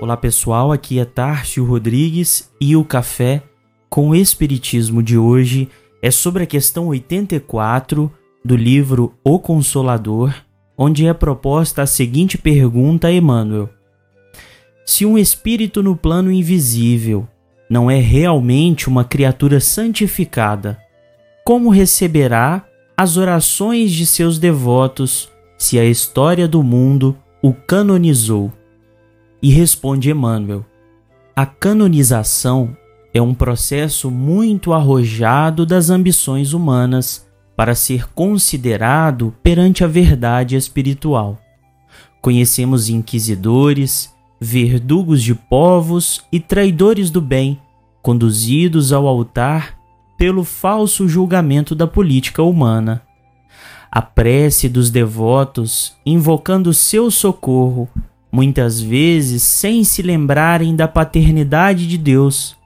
Olá pessoal, aqui é Tárcio Rodrigues e o café com Espiritismo de hoje é sobre a questão 84 do livro O Consolador, onde é proposta a seguinte pergunta a Emmanuel: Se um espírito no plano invisível não é realmente uma criatura santificada, como receberá as orações de seus devotos se a história do mundo o canonizou? E responde Emmanuel: A canonização é um processo muito arrojado das ambições humanas para ser considerado perante a verdade espiritual. Conhecemos inquisidores, verdugos de povos e traidores do bem, conduzidos ao altar pelo falso julgamento da política humana. A prece dos devotos, invocando seu socorro, muitas vezes sem se lembrarem da paternidade de Deus,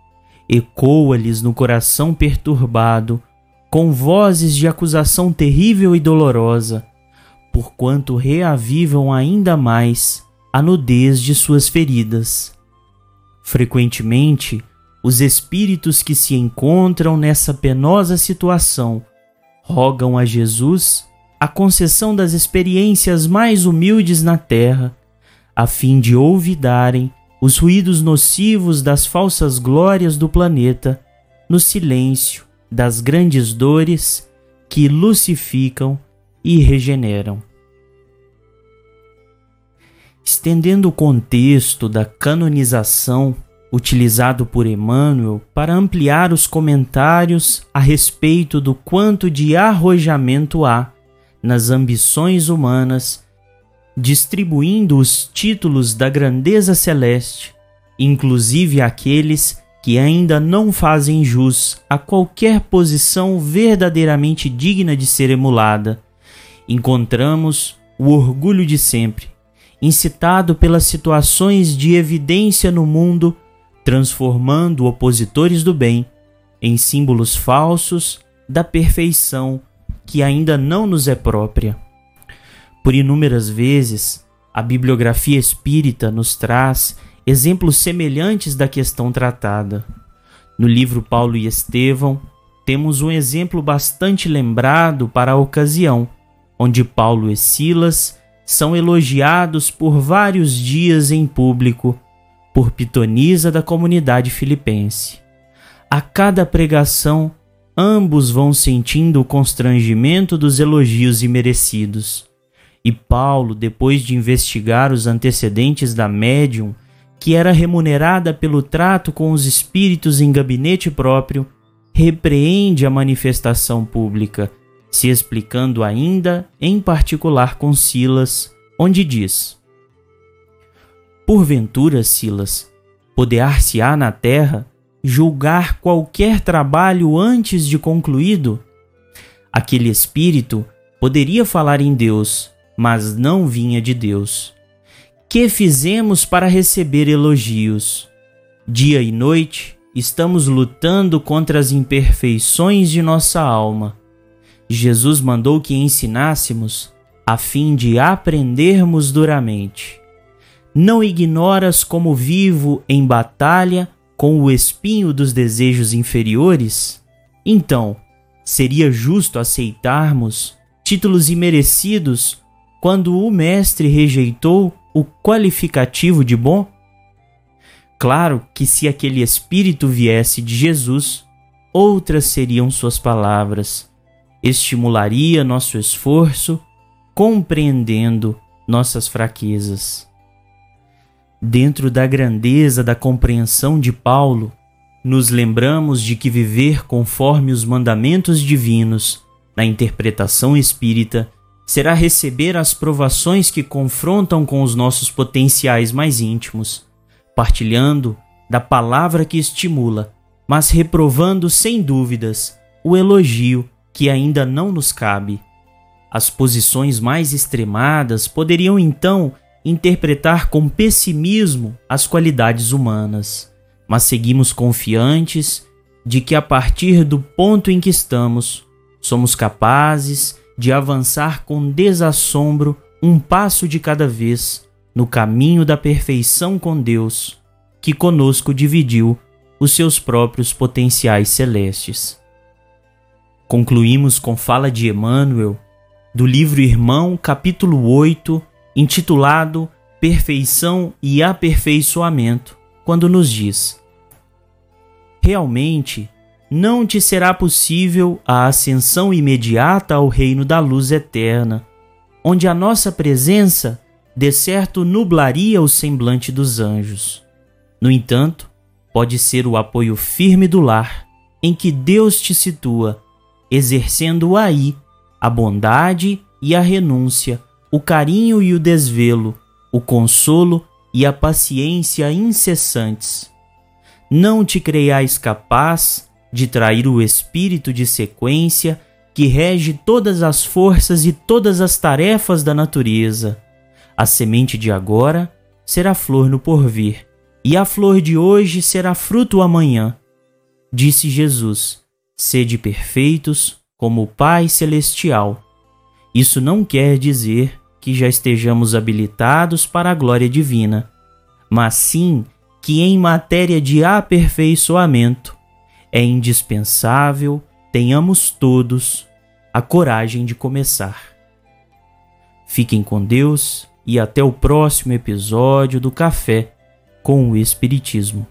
ecoa-lhes no coração perturbado, com vozes de acusação terrível e dolorosa, porquanto reavivam ainda mais a nudez de suas feridas. Frequentemente, os espíritos que se encontram nessa penosa situação rogam a Jesus a concessão das experiências mais humildes na terra a fim de olvidarem os ruídos nocivos das falsas glórias do planeta no silêncio das grandes dores que lucificam e regeneram. Estendendo o contexto da canonização utilizado por Emmanuel para ampliar os comentários a respeito do quanto de arrojamento há nas ambições humanas distribuindo os títulos da grandeza celeste, inclusive aqueles que ainda não fazem jus a qualquer posição verdadeiramente digna de ser emulada. Encontramos o orgulho de sempre, incitado pelas situações de evidência no mundo, transformando opositores do bem em símbolos falsos da perfeição que ainda não nos é própria. Por inúmeras vezes, a bibliografia espírita nos traz exemplos semelhantes da questão tratada. No livro Paulo e Estevão, temos um exemplo bastante lembrado para a ocasião, onde Paulo e Silas são elogiados por vários dias em público por pitonisa da comunidade filipense. A cada pregação, ambos vão sentindo o constrangimento dos elogios imerecidos. E Paulo, depois de investigar os antecedentes da médium, que era remunerada pelo trato com os espíritos em gabinete próprio, repreende a manifestação pública, se explicando ainda em particular com Silas, onde diz: Porventura, Silas, poder-se-á na terra julgar qualquer trabalho antes de concluído? Aquele espírito poderia falar em Deus, mas não vinha de Deus. Que fizemos para receber elogios? Dia e noite estamos lutando contra as imperfeições de nossa alma. Jesus mandou que ensinássemos a fim de aprendermos duramente. Não ignoras como vivo em batalha com o espinho dos desejos inferiores? Então, seria justo aceitarmos títulos imerecidos quando o mestre rejeitou o qualificativo de bom? Claro que se aquele espírito viesse de Jesus, outras seriam suas palavras. Estimularia nosso esforço, compreendendo nossas fraquezas. Dentro da grandeza da compreensão de Paulo, nos lembramos de que viver conforme os mandamentos divinos na interpretação espírita será receber as provações que confrontam com os nossos potenciais mais íntimos, partilhando da palavra que estimula, mas reprovando sem dúvidas o elogio que ainda não nos cabe. As posições mais extremadas poderiam então interpretar com pessimismo as qualidades humanas, mas seguimos confiantes de que a partir do ponto em que estamos, somos capazes de avançar com desassombro um passo de cada vez, no caminho da perfeição com Deus, que conosco dividiu os seus próprios potenciais celestes. Concluímos com fala de Emmanuel, do livro Irmão, capítulo 8, intitulado Perfeição e Aperfeiçoamento, quando nos diz: Realmente, não te será possível a ascensão imediata ao reino da luz eterna, onde a nossa presença de certo nublaria o semblante dos anjos. No entanto, pode ser o apoio firme do lar em que Deus te situa, exercendo aí a bondade e a renúncia, o carinho e o desvelo, o consolo e a paciência incessantes. Não te creiais capaz de trair o espírito de sequência que rege todas as forças e todas as tarefas da natureza. A semente de agora será flor no porvir, e a flor de hoje será fruto amanhã. Disse Jesus: Sede perfeitos, como o Pai Celestial. Isso não quer dizer que já estejamos habilitados para a glória divina, mas sim que em matéria de aperfeiçoamento é indispensável tenhamos todos a coragem de começar. Fiquem com Deus e até o próximo episódio do Café com o Espiritismo.